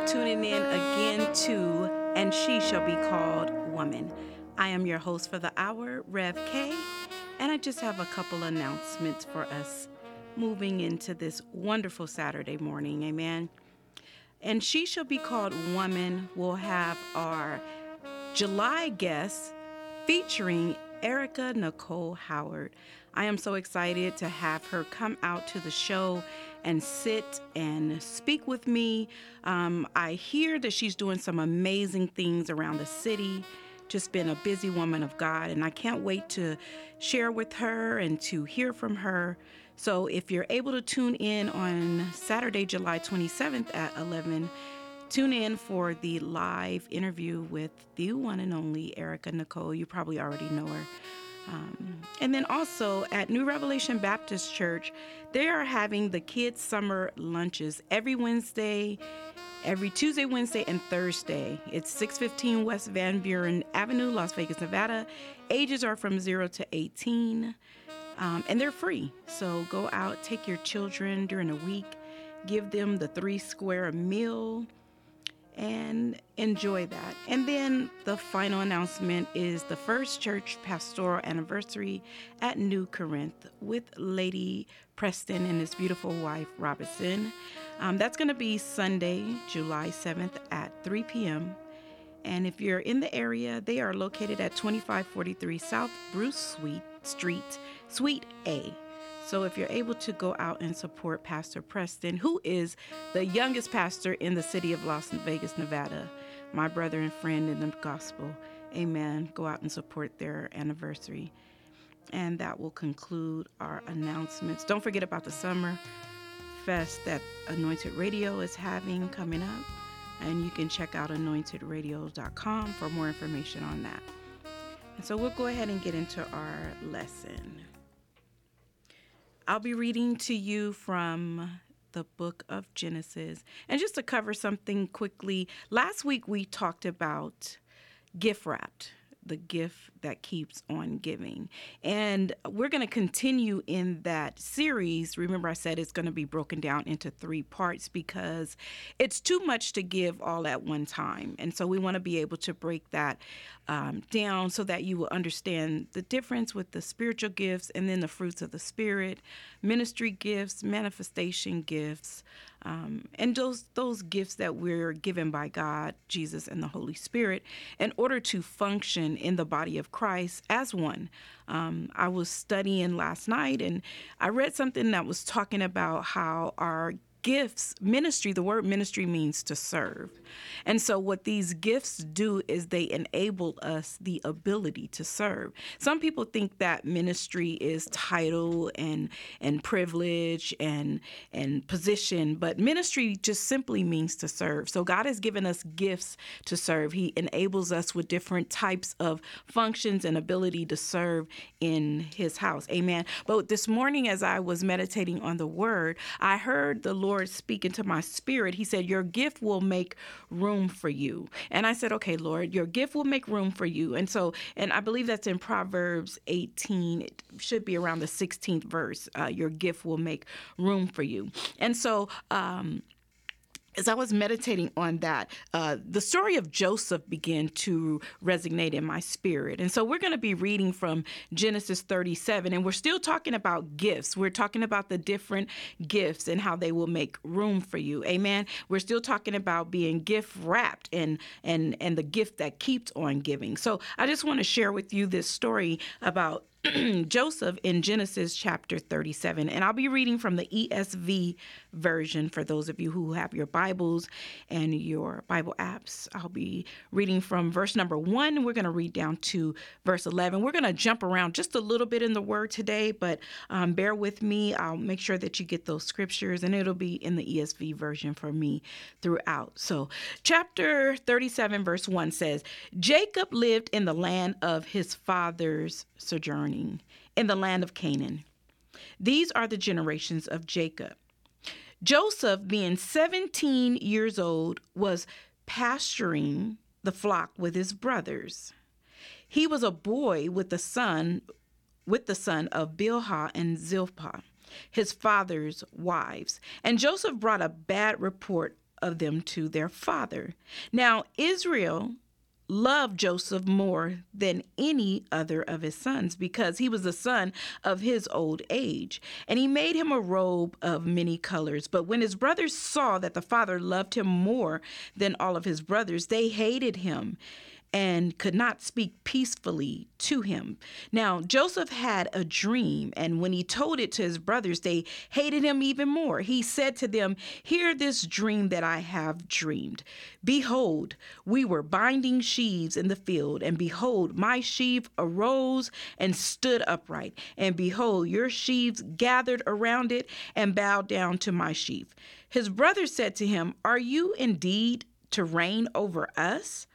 for tuning in again to And She Shall Be Called Woman. I am your host for the hour, Rev K, and I just have a couple announcements for us moving into this wonderful Saturday morning. Amen. And She Shall Be Called Woman will have our July guest featuring Erica Nicole Howard. I am so excited to have her come out to the show and sit and speak with me. Um, I hear that she's doing some amazing things around the city. Just been a busy woman of God, and I can't wait to share with her and to hear from her. So, if you're able to tune in on Saturday, July 27th at 11, tune in for the live interview with the one and only Erica Nicole. You probably already know her. Um, and then also at New Revelation Baptist Church, they are having the kids' summer lunches every Wednesday, every Tuesday, Wednesday, and Thursday. It's 615 West Van Buren Avenue, Las Vegas, Nevada. Ages are from 0 to 18, um, and they're free. So go out, take your children during the week, give them the three square meal and enjoy that. And then the final announcement is the first church pastoral anniversary at New Corinth with Lady Preston and his beautiful wife, Robinson. Um, that's going to be Sunday, July 7th at 3 p.m. And if you're in the area, they are located at 2543 South Bruce Suite Street, Suite A. So if you're able to go out and support Pastor Preston, who is the youngest pastor in the city of Las Vegas, Nevada, my brother and friend in the gospel, amen. Go out and support their anniversary. And that will conclude our announcements. Don't forget about the summer fest that Anointed Radio is having coming up. And you can check out anointedradio.com for more information on that. And so we'll go ahead and get into our lesson. I'll be reading to you from the book of Genesis. And just to cover something quickly, last week we talked about gift wrapped the gift that keeps on giving. And we're going to continue in that series. Remember, I said it's going to be broken down into three parts because it's too much to give all at one time. And so we want to be able to break that um, down so that you will understand the difference with the spiritual gifts and then the fruits of the Spirit, ministry gifts, manifestation gifts. Um, and those those gifts that we're given by God, Jesus, and the Holy Spirit, in order to function in the body of Christ as one. Um, I was studying last night, and I read something that was talking about how our gifts, ministry, the word ministry means to serve. And so, what these gifts do is they enable us the ability to serve. Some people think that ministry is title and and privilege and and position, but ministry just simply means to serve. So God has given us gifts to serve. He enables us with different types of functions and ability to serve in His house. Amen. But this morning, as I was meditating on the Word, I heard the Lord speak into my spirit. He said, "Your gift will make room." room for you. And I said, okay, Lord, your gift will make room for you. And so, and I believe that's in Proverbs 18, it should be around the 16th verse. Uh, your gift will make room for you. And so, um, as I was meditating on that, uh, the story of Joseph began to resonate in my spirit. And so we're going to be reading from Genesis 37, and we're still talking about gifts. We're talking about the different gifts and how they will make room for you. Amen. We're still talking about being gift wrapped and and and the gift that keeps on giving. So I just want to share with you this story about Joseph in Genesis chapter 37. And I'll be reading from the ESV version for those of you who have your Bibles and your Bible apps. I'll be reading from verse number one. We're going to read down to verse 11. We're going to jump around just a little bit in the word today, but um, bear with me. I'll make sure that you get those scriptures, and it'll be in the ESV version for me throughout. So, chapter 37, verse 1 says Jacob lived in the land of his father's in the land of Canaan. These are the generations of Jacob. Joseph, being 17 years old, was pasturing the flock with his brothers. He was a boy with the son with the son of Bilhah and Zilpah. his father's wives. And Joseph brought a bad report of them to their father. Now, Israel loved Joseph more than any other of his sons because he was the son of his old age. And he made him a robe of many colors. But when his brothers saw that the father loved him more than all of his brothers, they hated him and could not speak peacefully to him. Now, Joseph had a dream, and when he told it to his brothers, they hated him even more. He said to them, Hear this dream that I have dreamed. Behold, we were binding sheaves in the field, and behold, my sheaf arose and stood upright. And behold, your sheaves gathered around it and bowed down to my sheaf. His brothers said to him, Are you indeed to reign over us?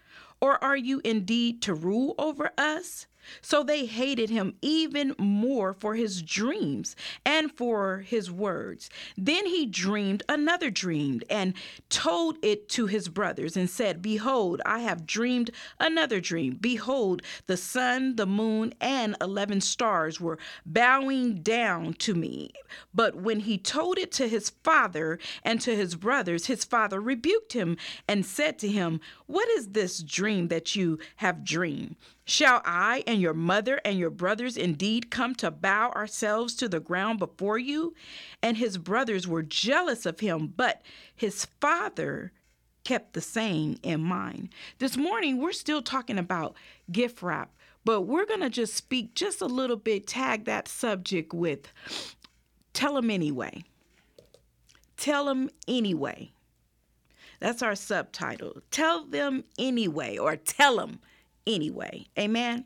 Or are you indeed to rule over us? So they hated him even more for his dreams and for his words. Then he dreamed another dream and told it to his brothers and said, Behold, I have dreamed another dream. Behold, the sun, the moon, and 11 stars were bowing down to me. But when he told it to his father and to his brothers, his father rebuked him and said to him, What is this dream that you have dreamed? Shall I and your mother and your brothers indeed come to bow ourselves to the ground before you? And his brothers were jealous of him, but his father kept the saying in mind. This morning, we're still talking about gift wrap, but we're going to just speak just a little bit, tag that subject with tell them anyway. Tell them anyway. That's our subtitle. Tell them anyway, or tell them anyway. Amen.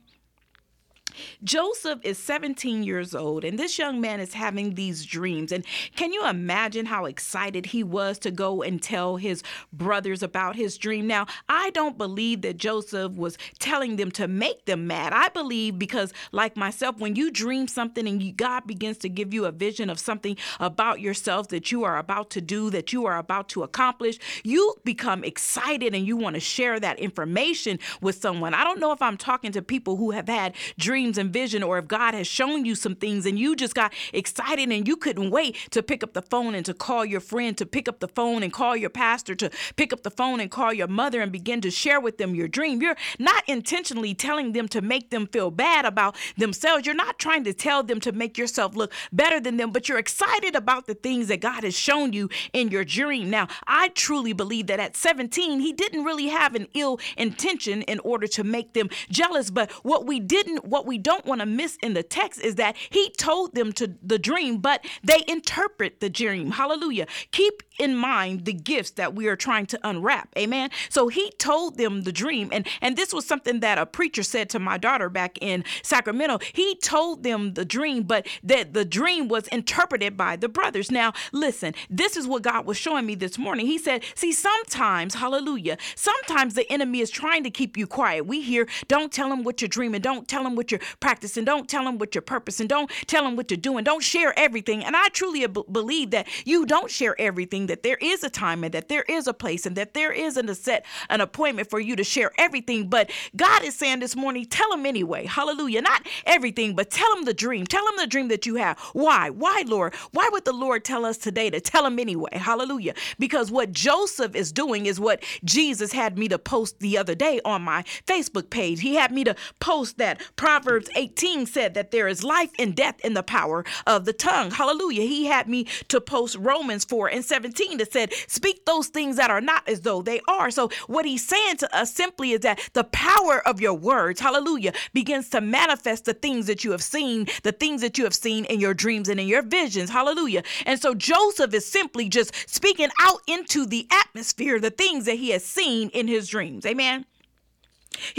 Joseph is 17 years old, and this young man is having these dreams. And can you imagine how excited he was to go and tell his brothers about his dream? Now, I don't believe that Joseph was telling them to make them mad. I believe because, like myself, when you dream something and you, God begins to give you a vision of something about yourself that you are about to do, that you are about to accomplish, you become excited and you want to share that information with someone. I don't know if I'm talking to people who have had dreams dreams and vision, or if God has shown you some things and you just got excited and you couldn't wait to pick up the phone and to call your friend, to pick up the phone and call your pastor, to pick up the phone and call your mother and begin to share with them your dream. You're not intentionally telling them to make them feel bad about themselves. You're not trying to tell them to make yourself look better than them, but you're excited about the things that God has shown you in your dream. Now, I truly believe that at 17, he didn't really have an ill intention in order to make them jealous, but what we didn't, what we don't want to miss in the text is that he told them to the dream, but they interpret the dream. Hallelujah. Keep in mind the gifts that we are trying to unwrap. Amen. So he told them the dream. And, and this was something that a preacher said to my daughter back in Sacramento. He told them the dream, but that the dream was interpreted by the brothers. Now, listen, this is what God was showing me this morning. He said, See, sometimes, hallelujah, sometimes the enemy is trying to keep you quiet. We hear, don't tell him what you're dreaming, don't tell him what you're practicing, don't tell them what your purpose, and don't tell them what you're doing, don't share everything. And I truly b- believe that you don't share everything that there is a time and that there is a place and that there is a set an appointment for you to share everything. But God is saying this morning, tell him anyway. Hallelujah. Not everything, but tell him the dream. Tell him the dream that you have. Why? Why, Lord? Why would the Lord tell us today to tell him anyway? Hallelujah. Because what Joseph is doing is what Jesus had me to post the other day on my Facebook page. He had me to post that Proverbs 18 said that there is life and death in the power of the tongue. Hallelujah. He had me to post Romans 4 and 17 17 that said, Speak those things that are not as though they are. So, what he's saying to us simply is that the power of your words, hallelujah, begins to manifest the things that you have seen, the things that you have seen in your dreams and in your visions, hallelujah. And so, Joseph is simply just speaking out into the atmosphere the things that he has seen in his dreams. Amen.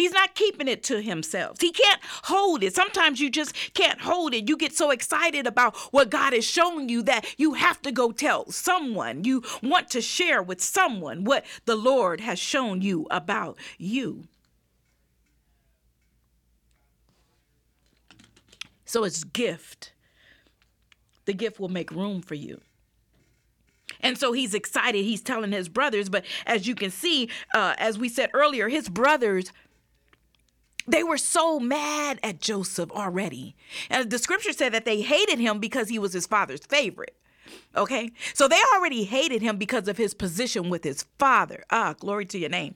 He's not keeping it to himself. He can't hold it. Sometimes you just can't hold it. You get so excited about what God is showing you that you have to go tell someone. You want to share with someone what the Lord has shown you about you. So it's gift. The gift will make room for you. And so he's excited. He's telling his brothers. But as you can see, uh, as we said earlier, his brothers They were so mad at Joseph already. And the scripture said that they hated him because he was his father's favorite. Okay? So they already hated him because of his position with his father. Ah, glory to your name.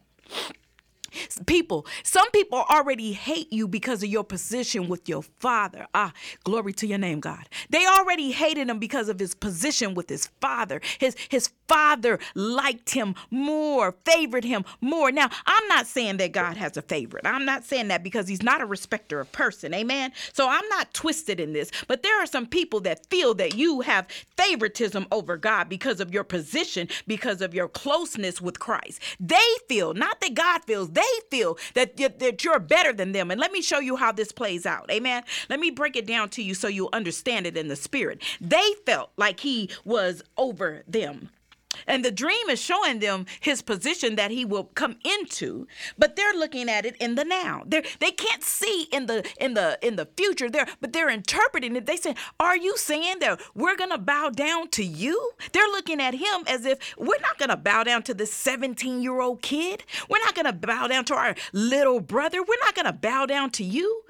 People, some people already hate you because of your position with your father. Ah, glory to your name, God. They already hated him because of his position with his father. His his father liked him more, favored him more. Now, I'm not saying that God has a favorite. I'm not saying that because he's not a respecter of person. Amen. So I'm not twisted in this, but there are some people that feel that you have favoritism over God because of your position, because of your closeness with Christ. They feel, not that God feels, they feel that, that you're better than them. And let me show you how this plays out. Amen. Let me break it down to you so you understand it in the spirit. They felt like he was over them. And the dream is showing them his position that he will come into, but they're looking at it in the now. They they can't see in the in the in the future there, but they're interpreting it. They say, "Are you saying that we're going to bow down to you?" They're looking at him as if we're not going to bow down to this 17-year-old kid. We're not going to bow down to our little brother. We're not going to bow down to you.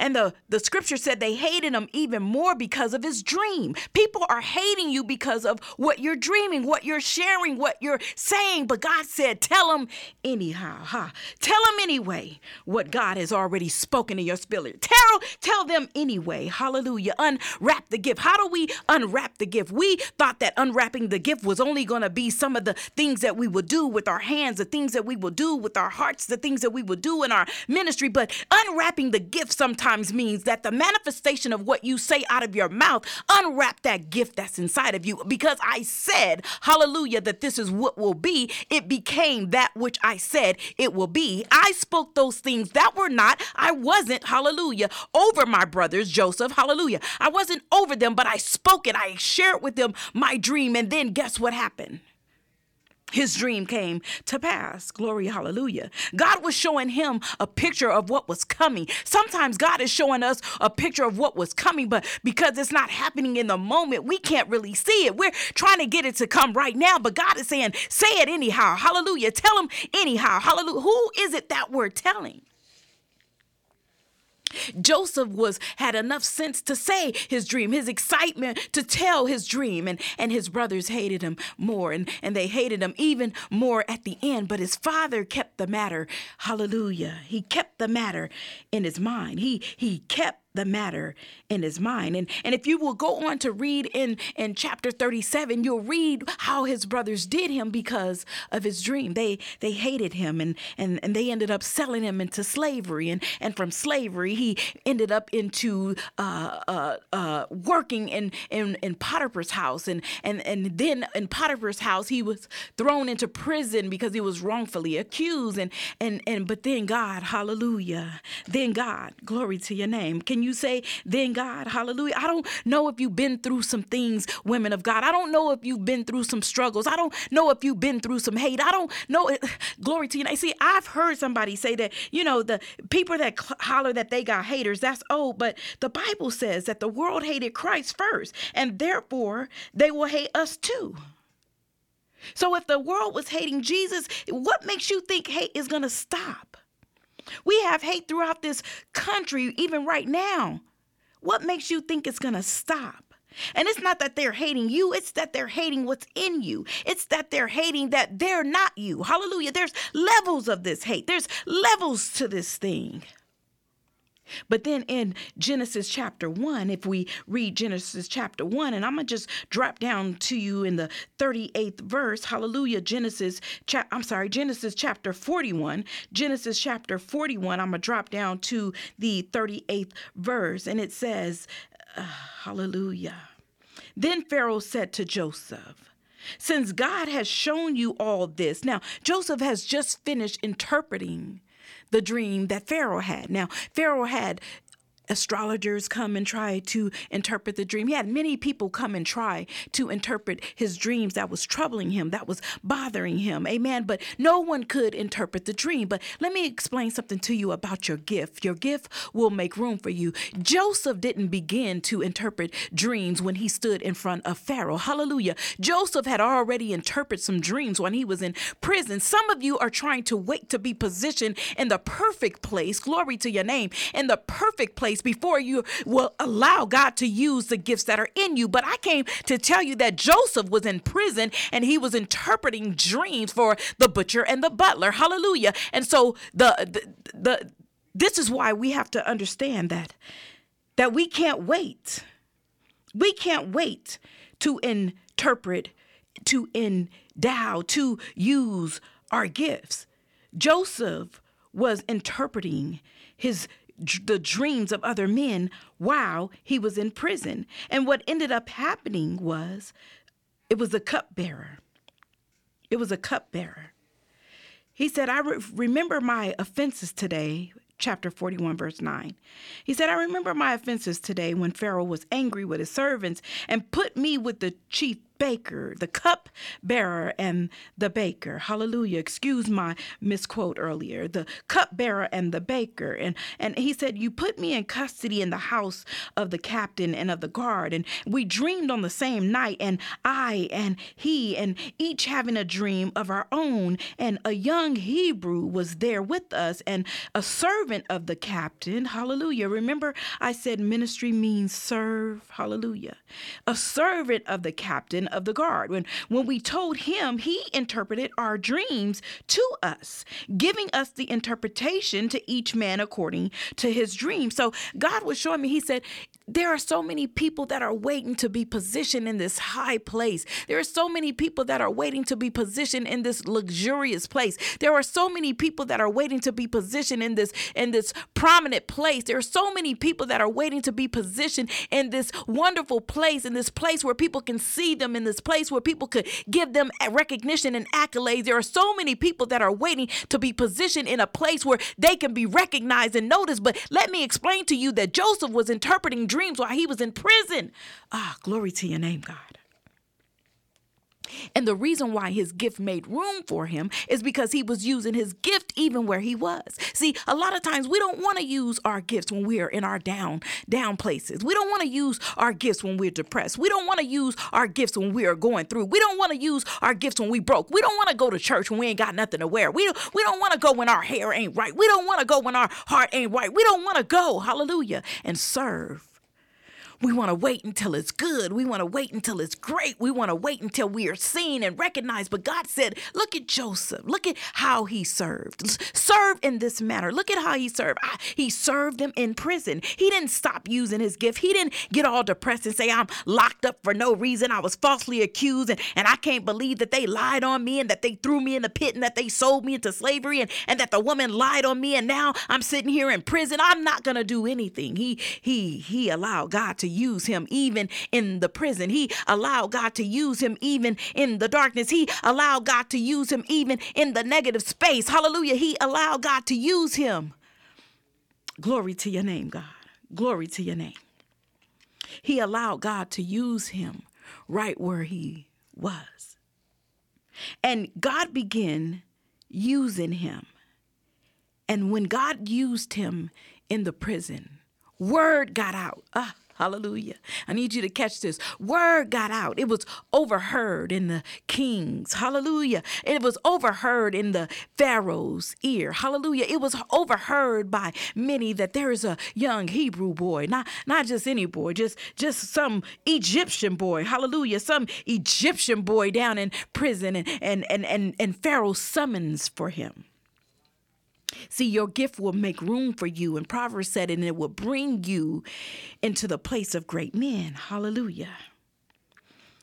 And the, the scripture said they hated him even more because of his dream. People are hating you because of what you're dreaming, what you're sharing, what you're saying. But God said, tell them anyhow. Huh? Tell them anyway what God has already spoken in your spirit. Tell, tell them anyway. Hallelujah. Unwrap the gift. How do we unwrap the gift? We thought that unwrapping the gift was only going to be some of the things that we would do with our hands, the things that we will do with our hearts, the things that we will do in our ministry. But unwrapping the gift sometimes sometimes means that the manifestation of what you say out of your mouth unwrap that gift that's inside of you. Because I said, hallelujah, that this is what will be, it became that which I said it will be. I spoke those things that were not, I wasn't, hallelujah, over my brothers, Joseph, hallelujah. I wasn't over them, but I spoke it. I shared with them my dream. And then guess what happened? His dream came to pass. Glory, hallelujah. God was showing him a picture of what was coming. Sometimes God is showing us a picture of what was coming, but because it's not happening in the moment, we can't really see it. We're trying to get it to come right now, but God is saying, say it anyhow. Hallelujah. Tell him anyhow. Hallelujah. Who is it that we're telling? Joseph was had enough sense to say his dream, his excitement to tell his dream, and, and his brothers hated him more, and, and they hated him even more at the end. But his father kept the matter, hallelujah. He kept the matter in his mind. He he kept the matter in his mind. And and if you will go on to read in in chapter 37, you'll read how his brothers did him because of his dream. They they hated him and and, and they ended up selling him into slavery. And and from slavery he ended up into uh, uh, uh, working in, in in Potiphar's house. And and and then in Potiphar's house he was thrown into prison because he was wrongfully accused. And and and but then God, hallelujah. Then God, glory to your name. Can you say, then God, hallelujah? I don't know if you've been through some things, women of God. I don't know if you've been through some struggles. I don't know if you've been through some hate. I don't know. It, glory to you. I see, I've heard somebody say that, you know, the people that holler that they got haters, that's old. But the Bible says that the world hated Christ first, and therefore they will hate us too. So if the world was hating Jesus, what makes you think hate is going to stop? We have hate throughout this country, even right now. What makes you think it's going to stop? And it's not that they're hating you, it's that they're hating what's in you. It's that they're hating that they're not you. Hallelujah. There's levels of this hate, there's levels to this thing. But then in Genesis chapter 1, if we read Genesis chapter 1, and I'm going to just drop down to you in the 38th verse, hallelujah, Genesis, cha- I'm sorry, Genesis chapter 41, Genesis chapter 41, I'm going to drop down to the 38th verse, and it says, uh, hallelujah. Then Pharaoh said to Joseph, since God has shown you all this, now Joseph has just finished interpreting the dream that Pharaoh had. Now, Pharaoh had astrologers come and try to interpret the dream. He had many people come and try to interpret his dreams that was troubling him, that was bothering him. Amen. But no one could interpret the dream. But let me explain something to you about your gift. Your gift will make room for you. Joseph didn't begin to interpret dreams when he stood in front of Pharaoh. Hallelujah. Joseph had already interpreted some dreams when he was in prison. Some of you are trying to wait to be positioned in the perfect place. Glory to your name. In the perfect place before you will allow God to use the gifts that are in you. But I came to tell you that Joseph was in prison and he was interpreting dreams for the butcher and the butler. Hallelujah. And so the the, the this is why we have to understand that that we can't wait. We can't wait to interpret, to endow, to use our gifts. Joseph was interpreting his the dreams of other men while he was in prison. And what ended up happening was it was a cupbearer. It was a cupbearer. He said, I re- remember my offenses today chapter 41, verse 9. He said, I remember my offenses today when Pharaoh was angry with his servants and put me with the chief baker, the cup bearer, and the baker. Hallelujah. Excuse my misquote earlier. The cup bearer and the baker. And and he said, You put me in custody in the house of the captain and of the guard. And we dreamed on the same night, and I and he, and each having a dream of our own. And a young Hebrew was there with us, and a servant of the captain. Hallelujah. Remember, I said ministry means serve. Hallelujah. A servant of the captain of the guard. When, when we told him, he interpreted our dreams to us, giving us the interpretation to each man according to his dream. So God was showing me, he said, there are so many people that are waiting to be positioned in this high place. There are so many people that are waiting to be positioned in this luxurious place. There are so many people that are waiting to be positioned in this in this prominent place. There are so many people that are waiting to be positioned in this wonderful place, in this place where people can see them, in this place where people could give them recognition and accolades. There are so many people that are waiting to be positioned in a place where they can be recognized and noticed. But let me explain to you that Joseph was interpreting dreams dreams while he was in prison. Ah, glory to your name, God. And the reason why his gift made room for him is because he was using his gift even where he was. See, a lot of times we don't want to use our gifts when we are in our down down places. We don't want to use our gifts when we're depressed. We don't want to use our gifts when we are going through. We don't want to use our gifts when we broke. We don't want to go to church when we ain't got nothing to wear. We we don't want to go when our hair ain't right. We don't want to go when our heart ain't right. We don't want to go, hallelujah, and serve we want to wait until it's good. We want to wait until it's great. We want to wait until we are seen and recognized. But God said, Look at Joseph. Look at how he served. Serve in this manner. Look at how he served. He served them in prison. He didn't stop using his gift. He didn't get all depressed and say, I'm locked up for no reason. I was falsely accused and, and I can't believe that they lied on me and that they threw me in the pit and that they sold me into slavery and, and that the woman lied on me and now I'm sitting here in prison. I'm not gonna do anything. He he he allowed God to use him even in the prison. He allowed God to use him even in the darkness. He allowed God to use him even in the negative space. Hallelujah. He allowed God to use him. Glory to your name, God. Glory to your name. He allowed God to use him right where he was. And God began using him. And when God used him in the prison, word got out. Ah, Hallelujah. I need you to catch this. Word got out. It was overheard in the king's. Hallelujah. It was overheard in the Pharaoh's ear. Hallelujah. It was overheard by many that there is a young Hebrew boy, not not just any boy, just just some Egyptian boy. Hallelujah. Some Egyptian boy down in prison and and and and, and Pharaoh summons for him. See, your gift will make room for you. And Proverbs said, and it will bring you into the place of great men. Hallelujah.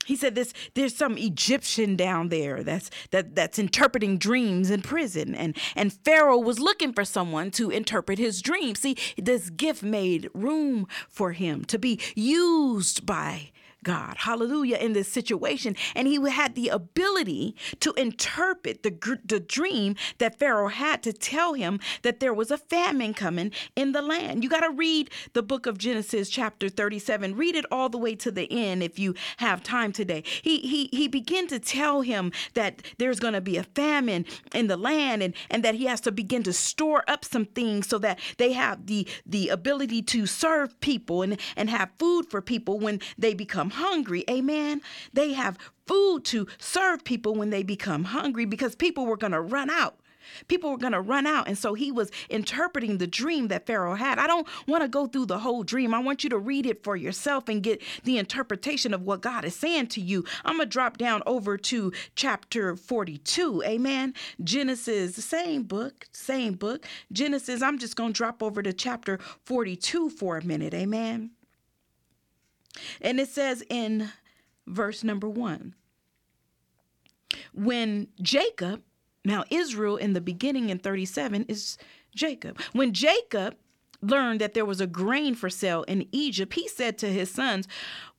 He said this there's some Egyptian down there that's that that's interpreting dreams in prison and and Pharaoh was looking for someone to interpret his dreams. See, this gift made room for him to be used by God, hallelujah, in this situation. And he had the ability to interpret the, the dream that Pharaoh had to tell him that there was a famine coming in the land. You got to read the book of Genesis, chapter 37. Read it all the way to the end if you have time today. He, he, he began to tell him that there's going to be a famine in the land and, and that he has to begin to store up some things so that they have the, the ability to serve people and, and have food for people when they become hungry. Amen. They have food to serve people when they become hungry because people were going to run out. People were going to run out. And so he was interpreting the dream that Pharaoh had. I don't want to go through the whole dream. I want you to read it for yourself and get the interpretation of what God is saying to you. I'm going to drop down over to chapter 42. Amen. Genesis, same book, same book. Genesis, I'm just going to drop over to chapter 42 for a minute. Amen. And it says in verse number one when Jacob, now Israel in the beginning in 37 is Jacob. When Jacob learned that there was a grain for sale in Egypt, he said to his sons,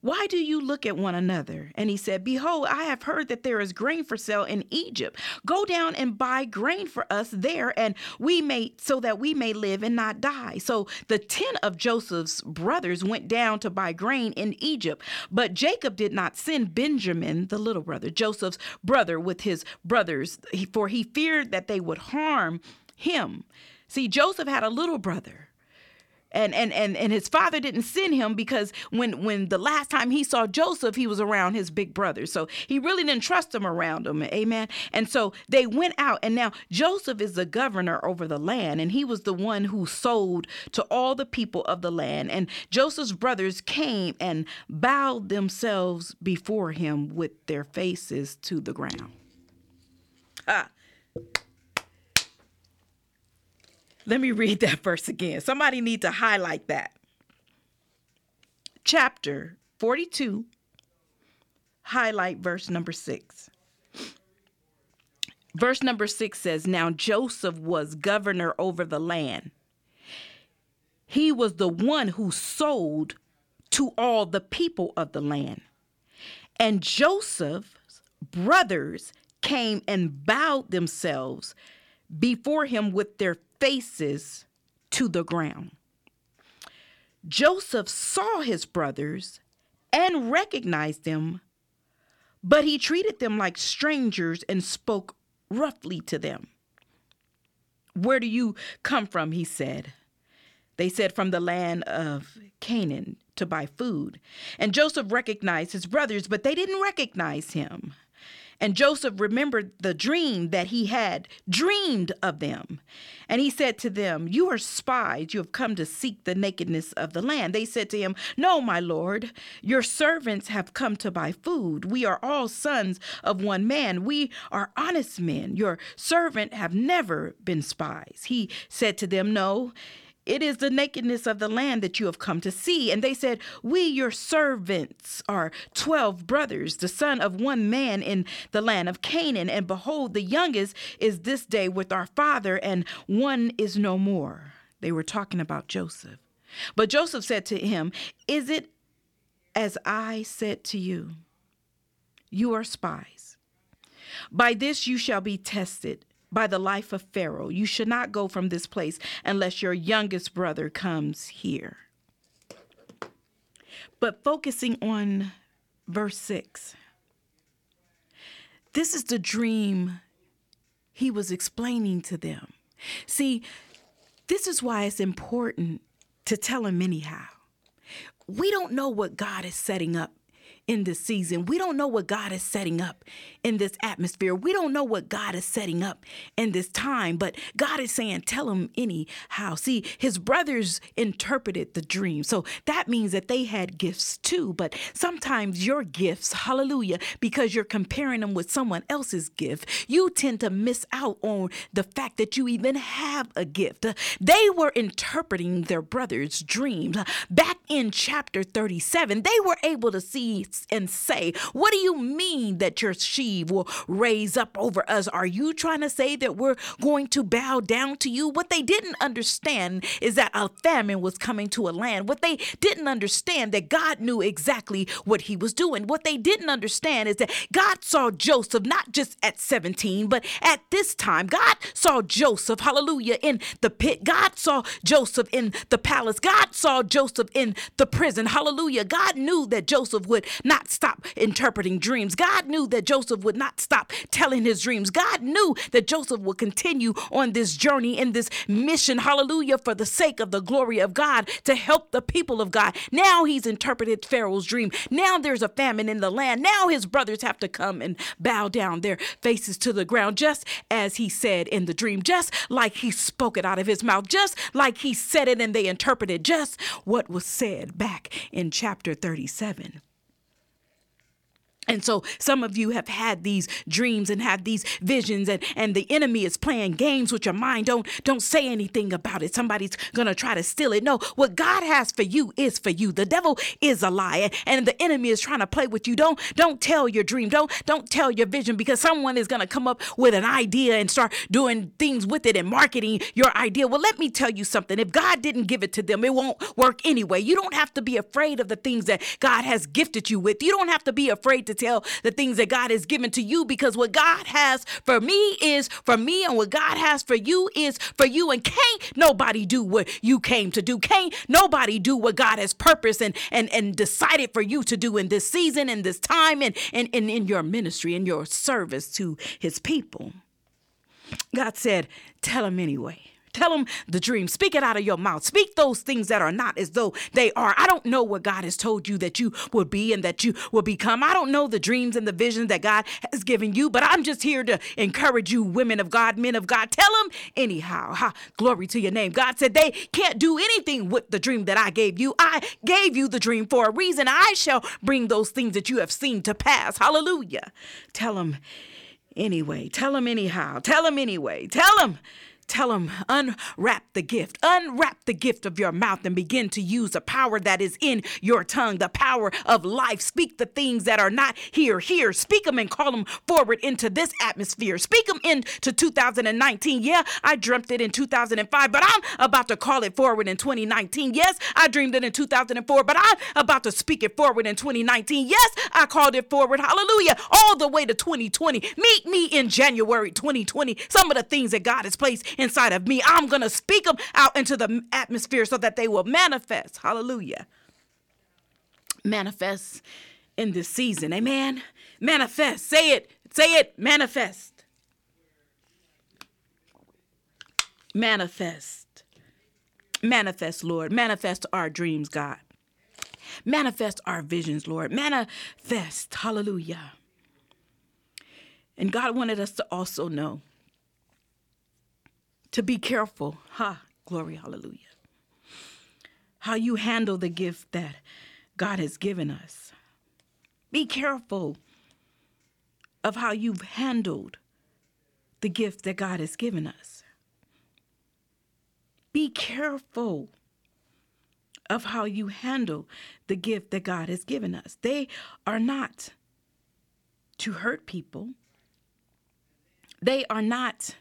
Why do you look at one another? And he said, Behold, I have heard that there is grain for sale in Egypt. Go down and buy grain for us there, and we may so that we may live and not die. So the ten of Joseph's brothers went down to buy grain in Egypt. But Jacob did not send Benjamin, the little brother, Joseph's brother, with his brothers, for he feared that they would harm him. See, Joseph had a little brother and and and and his father didn't send him because when when the last time he saw Joseph he was around his big brother. So he really didn't trust him around him. Amen. And so they went out and now Joseph is the governor over the land and he was the one who sold to all the people of the land. And Joseph's brothers came and bowed themselves before him with their faces to the ground. Ah Let me read that verse again. Somebody need to highlight that. Chapter 42, highlight verse number 6. Verse number 6 says, Now Joseph was governor over the land. He was the one who sold to all the people of the land. And Joseph's brothers came and bowed themselves before him with their faces to the ground. Joseph saw his brothers and recognized them, but he treated them like strangers and spoke roughly to them. Where do you come from? He said. They said, From the land of Canaan to buy food. And Joseph recognized his brothers, but they didn't recognize him. And Joseph remembered the dream that he had dreamed of them. And he said to them, You are spies. You have come to seek the nakedness of the land. They said to him, No, my lord. Your servants have come to buy food. We are all sons of one man. We are honest men. Your servant have never been spies. He said to them, No. It is the nakedness of the land that you have come to see. And they said, We, your servants, are twelve brothers, the son of one man in the land of Canaan. And behold, the youngest is this day with our father, and one is no more. They were talking about Joseph. But Joseph said to him, Is it as I said to you? You are spies. By this you shall be tested by the life of Pharaoh. You should not go from this place unless your youngest brother comes here. But focusing on verse 6, this is the dream he was explaining to them. See, this is why it's important to tell him anyhow. We don't know what God is setting up in this season. We don't know what God is setting up in this atmosphere. We don't know what God is setting up in this time, but God is saying, tell him anyhow. See, his brothers interpreted the dream. So that means that they had gifts too. But sometimes your gifts, hallelujah, because you're comparing them with someone else's gift, you tend to miss out on the fact that you even have a gift. They were interpreting their brother's dreams. Back in chapter 37, they were able to see and say, What do you mean that your sheave will raise up over us? Are you trying to say that we're going to bow down to you? What they didn't understand is that a famine was coming to a land. What they didn't understand that God knew exactly what he was doing. What they didn't understand is that God saw Joseph not just at 17, but at this time. God saw Joseph, hallelujah, in the pit. God saw Joseph in the palace. God saw Joseph in the prison. Hallelujah. God knew that Joseph would not stop interpreting dreams. God knew that Joseph would not stop telling his dreams. God knew that Joseph would continue on this journey in this mission. Hallelujah. For the sake of the glory of God to help the people of God. Now he's interpreted Pharaoh's dream. Now there's a famine in the land. Now his brothers have to come and bow down their faces to the ground, just as he said in the dream, just like he spoke it out of his mouth, just like he said it and they interpreted just what was said back in chapter 37. And so some of you have had these dreams and have these visions and, and the enemy is playing games with your mind. Don't don't say anything about it. Somebody's gonna try to steal it. No, what God has for you is for you. The devil is a liar and the enemy is trying to play with you. Don't don't tell your dream. Don't don't tell your vision because someone is gonna come up with an idea and start doing things with it and marketing your idea. Well, let me tell you something. If God didn't give it to them, it won't work anyway. You don't have to be afraid of the things that God has gifted you with. You don't have to be afraid to tell the things that God has given to you because what God has for me is for me and what God has for you is for you. And can't nobody do what you came to do. Can't nobody do what God has purposed and, and, and decided for you to do in this season, in this time, and, and, and in your ministry, in your service to his people. God said, tell him anyway. Tell them the dream. Speak it out of your mouth. Speak those things that are not as though they are. I don't know what God has told you that you will be and that you will become. I don't know the dreams and the visions that God has given you, but I'm just here to encourage you, women of God, men of God. Tell them anyhow. Ha, glory to your name. God said they can't do anything with the dream that I gave you. I gave you the dream for a reason. I shall bring those things that you have seen to pass. Hallelujah. Tell them anyway. Tell them anyhow. Tell them anyway. Tell them Tell him, unwrap the gift, unwrap the gift of your mouth and begin to use the power that is in your tongue, the power of life. Speak the things that are not here, here. Speak them and call them forward into this atmosphere. Speak them into 2019. Yeah, I dreamt it in 2005, but I'm about to call it forward in 2019. Yes, I dreamed it in 2004, but I'm about to speak it forward in 2019. Yes, I called it forward. Hallelujah. All the way to 2020. Meet me in January 2020. Some of the things that God has placed inside of me. I'm going to speak them out into the atmosphere so that they will manifest. Hallelujah. Manifest in this season. Amen. Manifest. Say it. Say it. Manifest. Manifest. Manifest, Lord. Manifest our dreams, God. Manifest our visions, Lord. Manifest. Hallelujah. And God wanted us to also know to be careful. Ha, glory, hallelujah. How you handle the gift that God has given us. Be careful of how you've handled the gift that God has given us. Be careful of how you handle the gift that God has given us. They are not to hurt people, they are not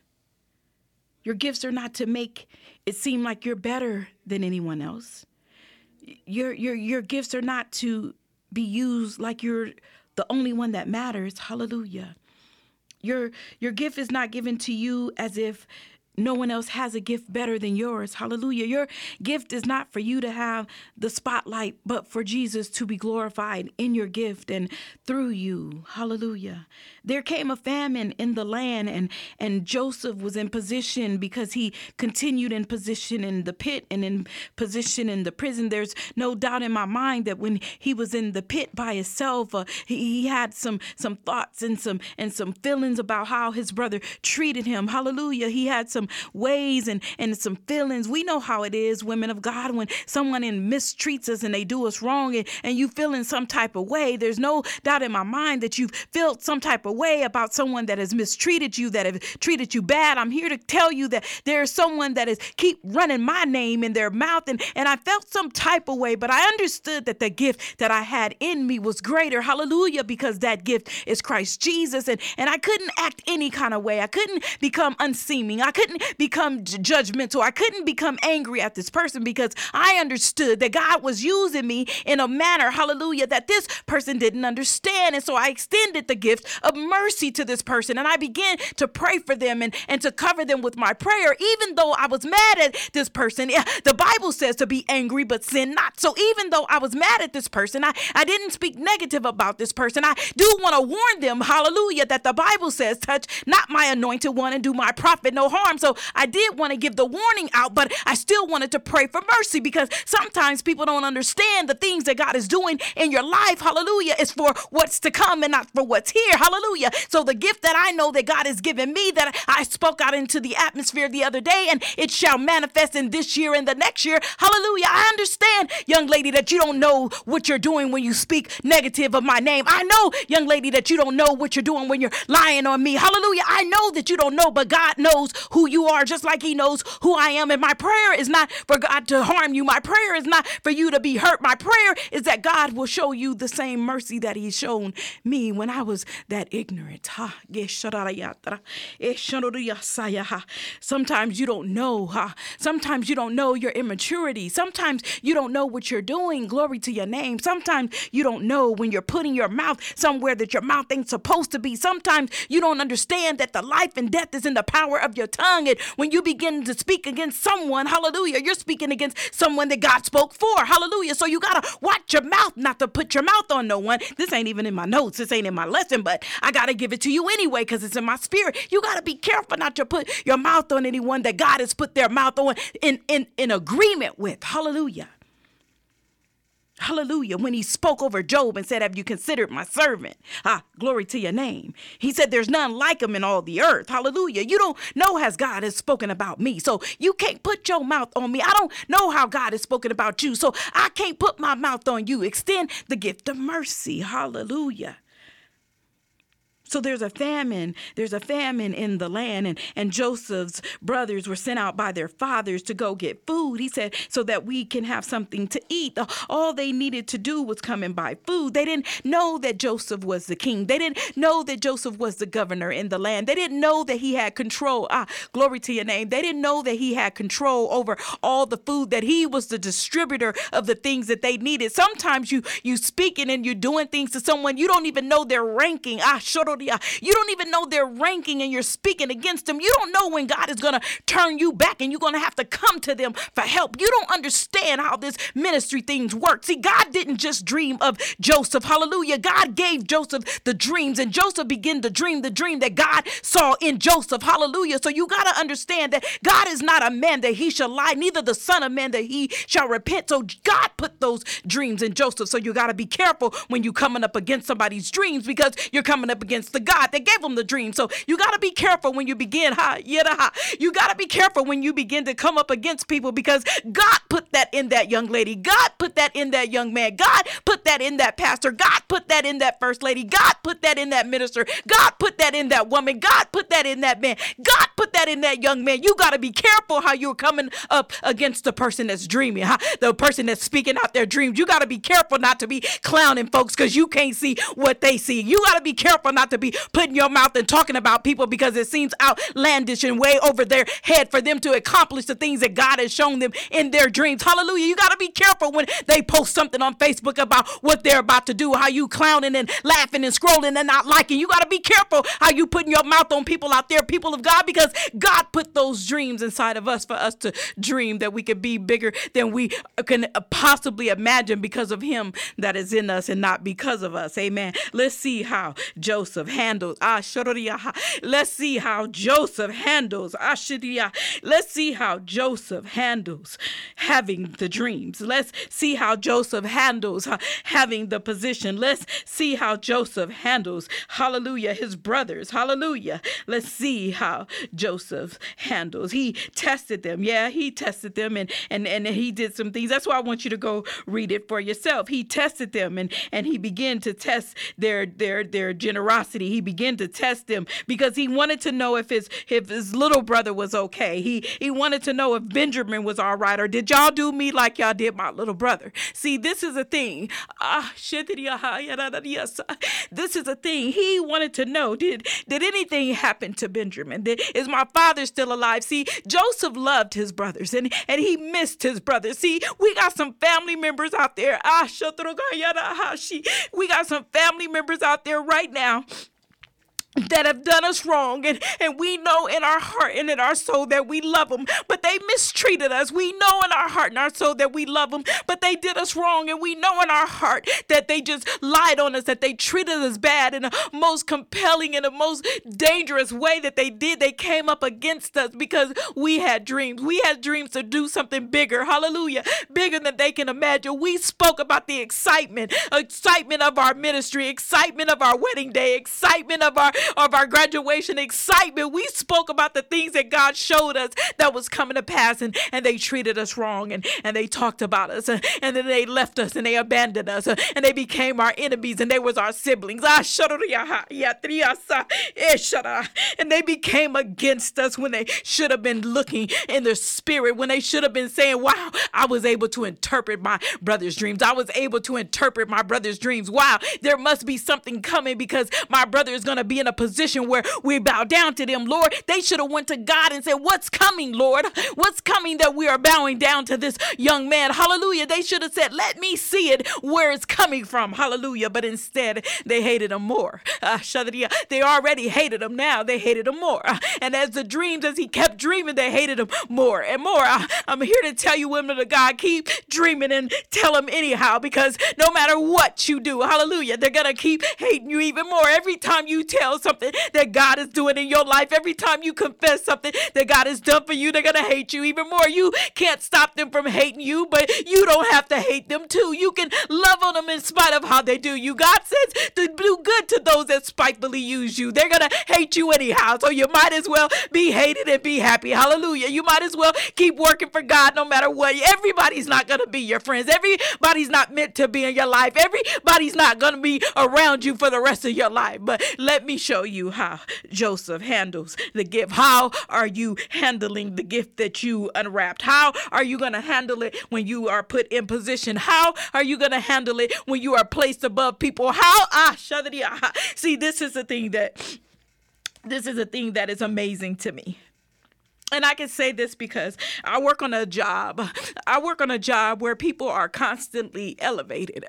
your gifts are not to make it seem like you're better than anyone else. Your your your gifts are not to be used like you're the only one that matters. Hallelujah. Your your gift is not given to you as if no one else has a gift better than yours. Hallelujah. Your gift is not for you to have the spotlight, but for Jesus to be glorified in your gift and through you. Hallelujah. There came a famine in the land, and, and Joseph was in position because he continued in position in the pit and in position in the prison. There's no doubt in my mind that when he was in the pit by himself, uh, he, he had some some thoughts and some and some feelings about how his brother treated him. Hallelujah. He had some some ways and, and some feelings. We know how it is, women of God, when someone in mistreats us and they do us wrong and, and you feel in some type of way. There's no doubt in my mind that you've felt some type of way about someone that has mistreated you, that have treated you bad. I'm here to tell you that there's someone that is keep running my name in their mouth and, and I felt some type of way, but I understood that the gift that I had in me was greater. Hallelujah, because that gift is Christ Jesus. And, and I couldn't act any kind of way. I couldn't become unseeming. I couldn't become judgmental. I couldn't become angry at this person because I understood that God was using me in a manner, hallelujah, that this person didn't understand. And so I extended the gift of mercy to this person and I began to pray for them and, and to cover them with my prayer, even though I was mad at this person. Eh, the Bible says to be angry, but sin not. So even though I was mad at this person, I, I didn't speak negative about this person. I do want to warn them, hallelujah, that the Bible says, touch not my anointed one and do my prophet no harm. So I did want to give the warning out, but I still wanted to pray for mercy because sometimes people don't understand the things that God is doing in your life, hallelujah, is for what's to come and not for what's here, hallelujah. So the gift that I know that God has given me that I spoke out into the atmosphere the other day and it shall manifest in this year and the next year, hallelujah. I understand, young lady, that you don't know what you're doing when you speak negative of my name. I know, young lady, that you don't know what you're doing when you're lying on me, hallelujah. I know that you don't know, but God knows who you are just like He knows who I am. And my prayer is not for God to harm you, my prayer is not for you to be hurt. My prayer is that God will show you the same mercy that He's shown me when I was that ignorant. Sometimes you don't know. Sometimes you don't know your immaturity. Sometimes you don't know what you're doing. Glory to your name. Sometimes you don't know when you're putting your mouth somewhere that your mouth ain't supposed to be. Sometimes you don't understand that the life and death is in the power of your tongue. And when you begin to speak against someone, hallelujah, you're speaking against someone that God spoke for. Hallelujah. So you got to watch your mouth not to put your mouth on no one. This ain't even in my notes. This ain't in my lesson, but I got to give it to you anyway because it's in my spirit. You got to be careful not to put your mouth on anyone that God has put their mouth on in, in, in agreement with. Hallelujah. Hallelujah. When he spoke over Job and said, Have you considered my servant? Ah, glory to your name. He said, There's none like him in all the earth. Hallelujah. You don't know as God has spoken about me. So you can't put your mouth on me. I don't know how God has spoken about you. So I can't put my mouth on you. Extend the gift of mercy. Hallelujah. So there's a famine. There's a famine in the land. And, and Joseph's brothers were sent out by their fathers to go get food. He said, so that we can have something to eat. All they needed to do was come and buy food. They didn't know that Joseph was the king. They didn't know that Joseph was the governor in the land. They didn't know that he had control. Ah, glory to your name. They didn't know that he had control over all the food, that he was the distributor of the things that they needed. Sometimes you you speaking and you're doing things to someone you don't even know their ranking. Ah, shoro you don't even know their ranking and you're speaking against them. You don't know when God is going to turn you back and you're going to have to come to them for help. You don't understand how this ministry things work. See, God didn't just dream of Joseph. Hallelujah. God gave Joseph the dreams and Joseph began to dream the dream that God saw in Joseph. Hallelujah. So you got to understand that God is not a man that he shall lie, neither the son of man that he shall repent. So God put those dreams in Joseph. So you got to be careful when you're coming up against somebody's dreams because you're coming up against the God that gave him the dream. So you got to be careful when you begin, ha, yada, ha. You got to be careful when you begin to come up against people because God put that in that young lady. God put that in that young man. God put that in that pastor. God put that in that first lady. God put that in that minister. God put that in that woman. God put that in that man. God put that in that young man. You got to be careful how you're coming up against the person that's dreaming, huh? the person that's speaking out their dreams. You got to be careful not to be clowning folks because you can't see what they see. You got to be careful not to be putting your mouth and talking about people because it seems outlandish and way over their head for them to accomplish the things that God has shown them in their dreams. Hallelujah. You got to be careful when they post something on Facebook about what they're about to do, how you clowning and laughing and scrolling and not liking. You got to be careful how you putting your mouth on people out there, people of God, because God put those dreams inside of us for us to dream that we could be bigger than we can possibly imagine because of Him that is in us and not because of us. Amen. Let's see how Joseph handled Ah, Let's see how Joseph handles. Let's see how Joseph handles having the dreams. Let's see how Joseph handles having the position. Let's see how Joseph handles, hallelujah, his brothers. Hallelujah. Let's see how Joseph handles. He tested them. Yeah, he tested them and and and he did some things. That's why I want you to go read it for yourself. He tested them and and he began to test their their their generosity. He began to test them because he wanted to know if his if his little brother was okay. He he wanted to know if Benjamin was all right or did y'all do me like y'all did my little brother. See, this is a thing. Ah, this is a thing. He wanted to know did did anything happen to Benjamin? Did, is my father still alive? See, Joseph loved his brothers and and he missed his brothers. See, we got some family members out there. We got some family members out there right now that have done us wrong and, and we know in our heart and in our soul that we love them but they mistreated us. We know in our heart and our soul that we love them but they did us wrong and we know in our heart that they just lied on us that they treated us bad in the most compelling and the most dangerous way that they did. They came up against us because we had dreams. We had dreams to do something bigger hallelujah bigger than they can imagine. We spoke about the excitement excitement of our ministry excitement of our wedding day excitement of our of our graduation excitement. We spoke about the things that God showed us that was coming to pass, and, and they treated us wrong, and, and they talked about us, and, and then they left us, and they abandoned us, and they became our enemies, and they was our siblings. Ah, and they became against us when they should have been looking in the spirit, when they should have been saying, Wow, I was able to interpret my brother's dreams. I was able to interpret my brother's dreams. Wow, there must be something coming because my brother is going to be in a position where we bow down to them, Lord. They should have went to God and said, "What's coming, Lord? What's coming that we are bowing down to this young man?" Hallelujah. They should have said, "Let me see it where it's coming from." Hallelujah. But instead, they hated him more. Uh, they already hated him. Now they hated him more. Uh, and as the dreams, as he kept dreaming, they hated him more and more. Uh, I'm here to tell you, women of God, keep dreaming and tell them anyhow, because no matter what you do, hallelujah, they're gonna keep hating you even more. Every time you tell something that God is doing in your life, every time you confess something that God has done for you, they're going to hate you even more. You can't stop them from hating you, but you don't have to hate them too. You can love on them in spite of how they do you. God says to do good to those that spitefully use you. They're going to hate you anyhow. So you might as well be hated and be happy. Hallelujah. You might as well keep working for God no matter what. Everybody's not going to be your friends. Everybody's not meant to be in your life. Everybody's not going to be around you for the rest of your life. But let me show you how Joseph handles the gift. How are you handling the gift that you unwrapped? How are you going to handle it when you are put in position? How are you going to handle it when you are placed above people? How? Ah, see, this is the thing that this is a thing that is amazing to me and I can say this because I work on a job. I work on a job where people are constantly elevated.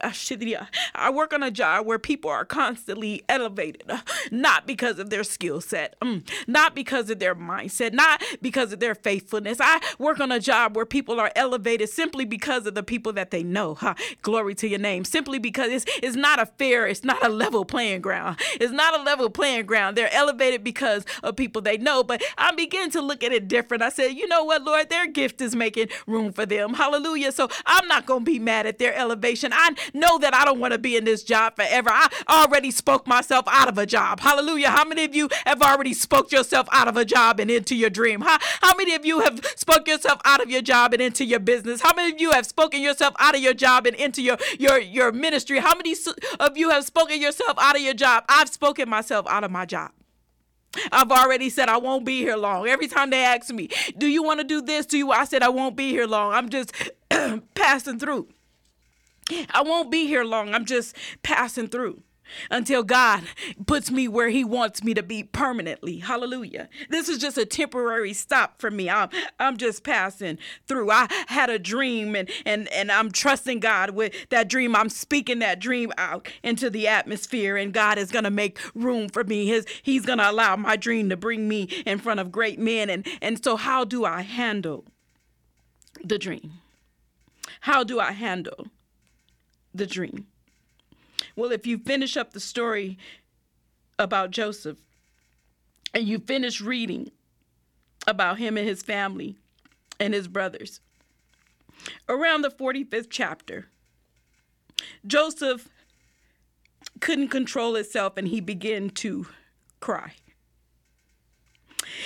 I work on a job where people are constantly elevated, not because of their skill set, mm, not because of their mindset, not because of their faithfulness. I work on a job where people are elevated simply because of the people that they know. Glory to your name. Simply because it's, it's not a fair, it's not a level playing ground. It's not a level playing ground. They're elevated because of people they know. But I begin to look at it different. I said, you know what, Lord, their gift is making room for them. Hallelujah. So I'm not going to be mad at their elevation. I know that I don't want to be in this job forever. I already spoke myself out of a job. Hallelujah. How many of you have already spoke yourself out of a job and into your dream? How, how many of you have spoke yourself out of your job and into your business? How many of you have spoken yourself out of your job and into your, your, your ministry? How many of you have spoken yourself out of your job? I've spoken myself out of my job. I've already said I won't be here long. Every time they ask me, "Do you want to do this?" Do you? I said I won't be here long. I'm just passing through. I won't be here long. I'm just passing through until God puts me where He wants me to be permanently. Hallelujah. This is just a temporary stop for me. I'm, I'm just passing through. I had a dream and, and, and I'm trusting God with that dream. I'm speaking that dream out into the atmosphere, and God is going to make room for me. His, he's going to allow my dream to bring me in front of great men. And, and so, how do I handle the dream? How do I handle the dream? Well, if you finish up the story about Joseph and you finish reading about him and his family and his brothers, around the 45th chapter, Joseph couldn't control himself and he began to cry.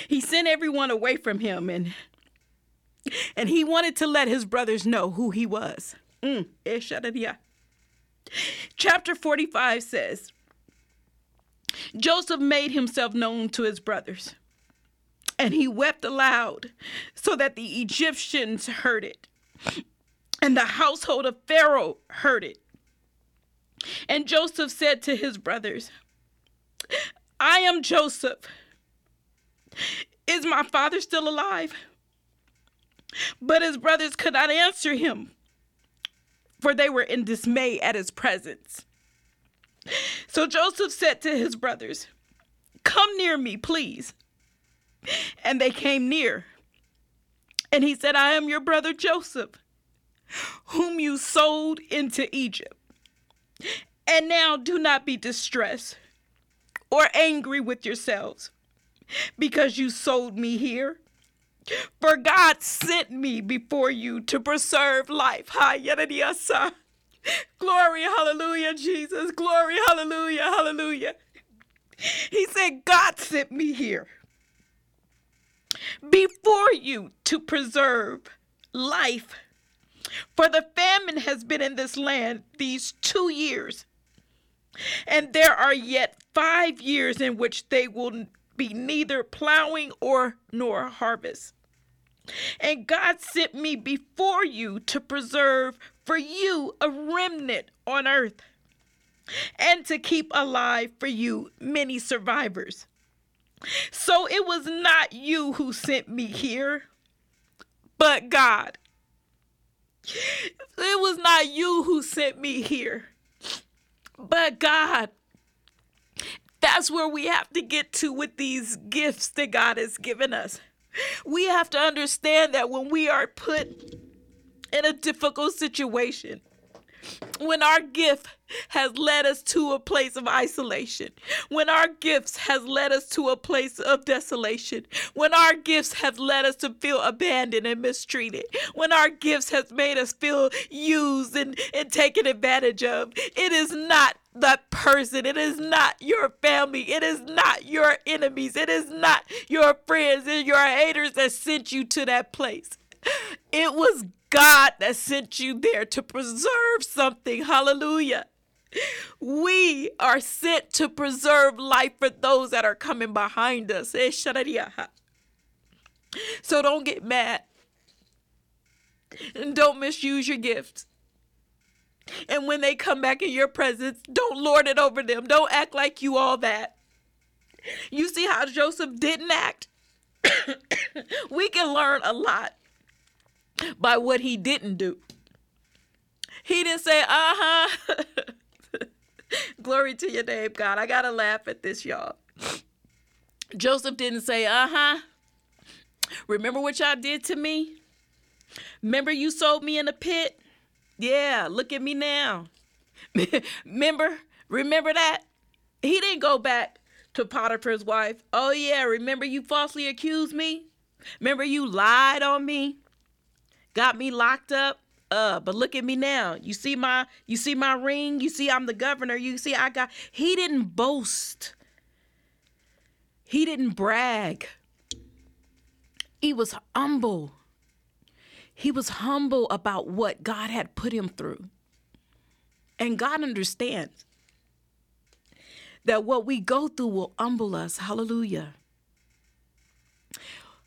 He sent everyone away from him and and he wanted to let his brothers know who he was. Mm. Chapter 45 says Joseph made himself known to his brothers, and he wept aloud so that the Egyptians heard it, and the household of Pharaoh heard it. And Joseph said to his brothers, I am Joseph. Is my father still alive? But his brothers could not answer him, for they were in dismay at his presence. So Joseph said to his brothers, Come near me, please. And they came near. And he said, I am your brother Joseph, whom you sold into Egypt. And now do not be distressed or angry with yourselves because you sold me here. For God sent me before you to preserve life. Glory, hallelujah, Jesus. Glory, hallelujah, hallelujah. He said, God sent me here before you to preserve life. For the famine has been in this land these two years, and there are yet five years in which they will be neither plowing or nor harvest. And God sent me before you to preserve for you a remnant on earth and to keep alive for you many survivors. So it was not you who sent me here, but God. It was not you who sent me here, but God. That's where we have to get to with these gifts that God has given us. We have to understand that when we are put in a difficult situation, when our gift has led us to a place of isolation, when our gifts has led us to a place of desolation, when our gifts have led us to feel abandoned and mistreated, when our gifts has made us feel used and, and taken advantage of, it is not that person. It is not your family. It is not your enemies. It is not your friends and your haters that sent you to that place. It was God that sent you there to preserve something. Hallelujah. We are sent to preserve life for those that are coming behind us. Eh, so don't get mad. And don't misuse your gifts. And when they come back in your presence, don't lord it over them. Don't act like you all that. You see how Joseph didn't act? we can learn a lot by what he didn't do. He didn't say, uh huh. Glory to your name, God. I got to laugh at this, y'all. Joseph didn't say, uh huh. Remember what y'all did to me? Remember you sold me in the pit? Yeah, look at me now. remember? Remember that? He didn't go back to Potiphar's wife. Oh, yeah, remember you falsely accused me? Remember you lied on me? Got me locked up. Uh, but look at me now. You see my you see my ring? You see I'm the governor. You see I got he didn't boast. He didn't brag. He was humble. He was humble about what God had put him through. And God understands that what we go through will humble us. Hallelujah.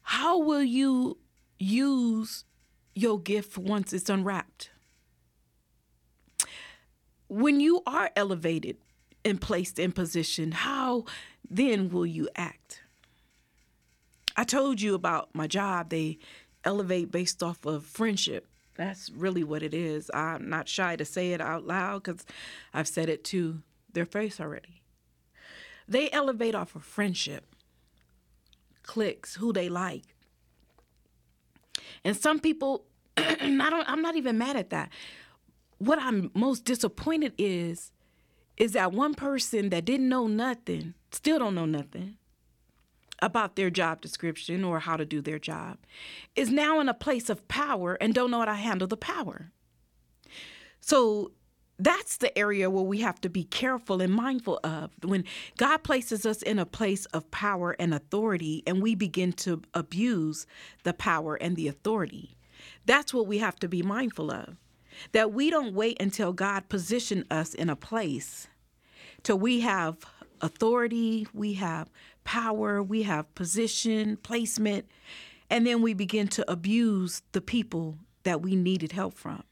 How will you use your gift once it's unwrapped. When you are elevated and placed in position, how then will you act? I told you about my job. They elevate based off of friendship. That's really what it is. I'm not shy to say it out loud because I've said it to their face already. They elevate off of friendship, clicks, who they like, and some people, I don't, I'm not even mad at that. What I'm most disappointed is, is that one person that didn't know nothing, still don't know nothing about their job description or how to do their job, is now in a place of power and don't know how to handle the power. So that's the area where we have to be careful and mindful of. When God places us in a place of power and authority and we begin to abuse the power and the authority, that's what we have to be mindful of. That we don't wait until God position us in a place till we have authority, we have power, we have position, placement, and then we begin to abuse the people that we needed help from.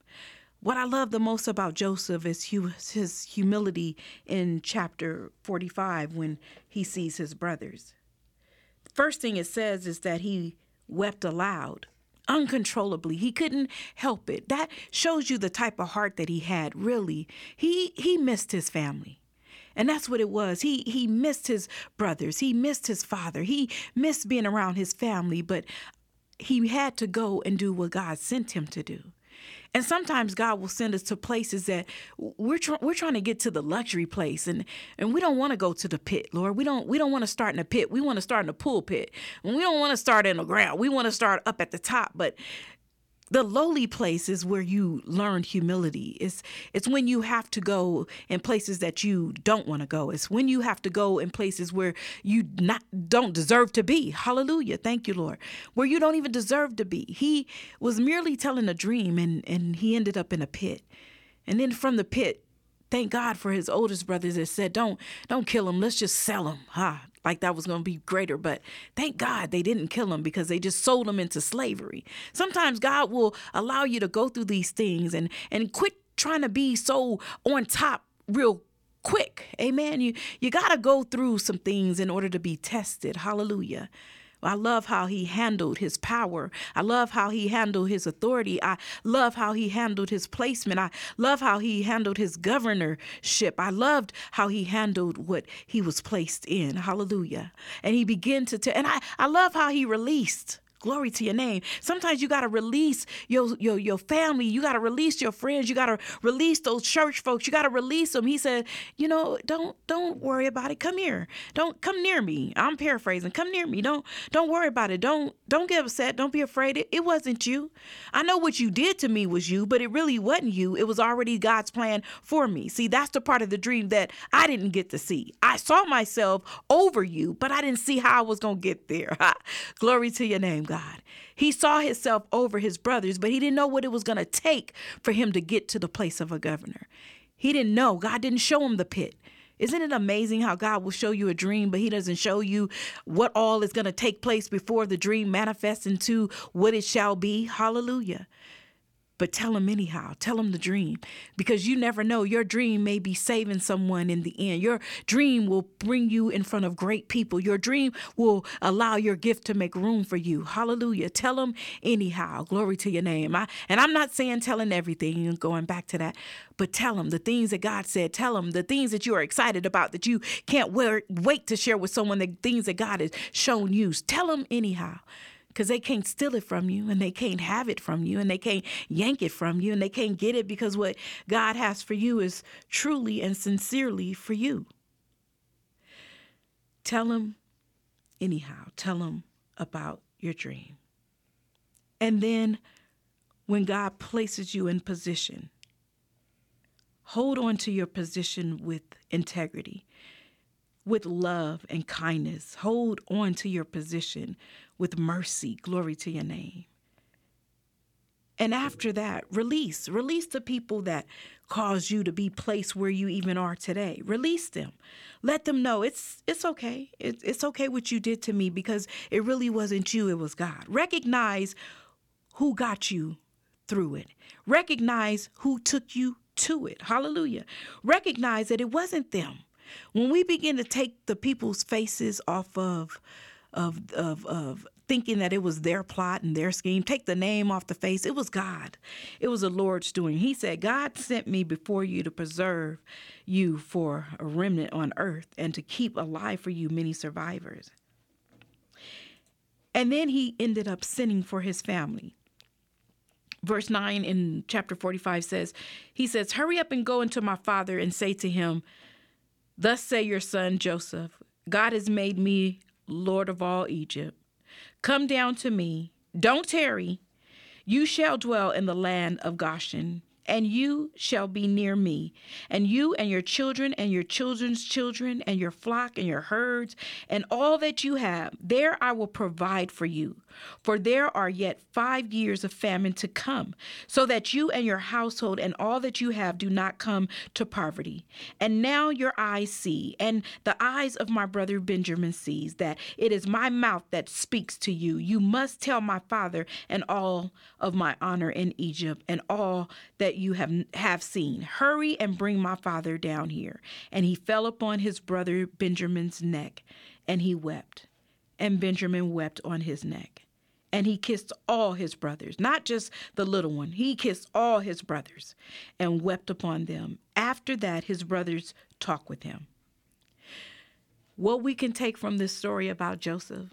What I love the most about Joseph is his humility in chapter 45 when he sees his brothers. First thing it says is that he wept aloud uncontrollably. He couldn't help it. That shows you the type of heart that he had, really. He he missed his family. And that's what it was. He he missed his brothers. He missed his father. He missed being around his family, but he had to go and do what God sent him to do. And sometimes God will send us to places that we're tr- we're trying to get to the luxury place, and and we don't want to go to the pit, Lord. We don't we don't want to start in the pit. We want to start in the pulpit. And we don't want to start in the ground. We want to start up at the top. But the lowly place is where you learn humility. It's it's when you have to go in places that you don't want to go. It's when you have to go in places where you not don't deserve to be. Hallelujah. Thank you, Lord. Where you don't even deserve to be. He was merely telling a dream and and he ended up in a pit. And then from the pit, thank God for his oldest brothers that said, "Don't don't kill him. Let's just sell him." Ha like that was going to be greater. But thank God they didn't kill him because they just sold him into slavery. Sometimes God will allow you to go through these things and and quit trying to be so on top real quick. Amen. You you got to go through some things in order to be tested. Hallelujah. I love how he handled his power. I love how he handled his authority. I love how he handled his placement. I love how he handled his governorship. I loved how he handled what he was placed in. Hallelujah. And he began to tell, and I, I love how he released Glory to your name. Sometimes you got to release your, your, your family. You got to release your friends. You got to release those church folks. You got to release them. He said, you know, don't don't worry about it. Come here. Don't come near me. I'm paraphrasing. Come near me. Don't don't worry about it. Don't don't get upset. Don't be afraid. It, it wasn't you. I know what you did to me was you, but it really wasn't you. It was already God's plan for me. See, that's the part of the dream that I didn't get to see. I saw myself over you, but I didn't see how I was going to get there. Glory to your name. God. He saw himself over his brothers, but he didn't know what it was going to take for him to get to the place of a governor. He didn't know. God didn't show him the pit. Isn't it amazing how God will show you a dream, but He doesn't show you what all is going to take place before the dream manifests into what it shall be? Hallelujah. But tell them anyhow. Tell them the dream because you never know. Your dream may be saving someone in the end. Your dream will bring you in front of great people. Your dream will allow your gift to make room for you. Hallelujah. Tell them anyhow. Glory to your name. I, and I'm not saying telling everything and going back to that, but tell them the things that God said. Tell them the things that you are excited about that you can't wait to share with someone, the things that God has shown you. Tell them anyhow because they can't steal it from you and they can't have it from you and they can't yank it from you and they can't get it because what God has for you is truly and sincerely for you. Tell them, anyhow, tell them about your dream. And then when God places you in position, hold on to your position with integrity, with love and kindness. Hold on to your position with mercy. Glory to your name. And after that, release. Release the people that caused you to be placed where you even are today. Release them. Let them know it's it's okay. It's, it's okay what you did to me because it really wasn't you, it was God. Recognize who got you through it. Recognize who took you to it. Hallelujah. Recognize that it wasn't them. When we begin to take the people's faces off of of of of thinking that it was their plot and their scheme. Take the name off the face. It was God. It was the Lord's doing. He said, God sent me before you to preserve you for a remnant on earth and to keep alive for you many survivors. And then he ended up sinning for his family. Verse 9 in chapter 45 says, He says, Hurry up and go into my father and say to him, Thus say your son Joseph, God has made me Lord of all Egypt. Come down to me, don't tarry. You shall dwell in the land of Goshen, and you shall be near me, and you and your children and your children's children, and your flock and your herds, and all that you have, there I will provide for you. For there are yet five years of famine to come, so that you and your household and all that you have do not come to poverty. And now your eyes see, and the eyes of my brother Benjamin sees, that it is my mouth that speaks to you. You must tell my father and all of my honor in Egypt, and all that you have have seen. Hurry and bring my father down here. And he fell upon his brother Benjamin's neck, and he wept. And Benjamin wept on his neck and he kissed all his brothers, not just the little one. He kissed all his brothers and wept upon them. After that, his brothers talked with him. What we can take from this story about Joseph,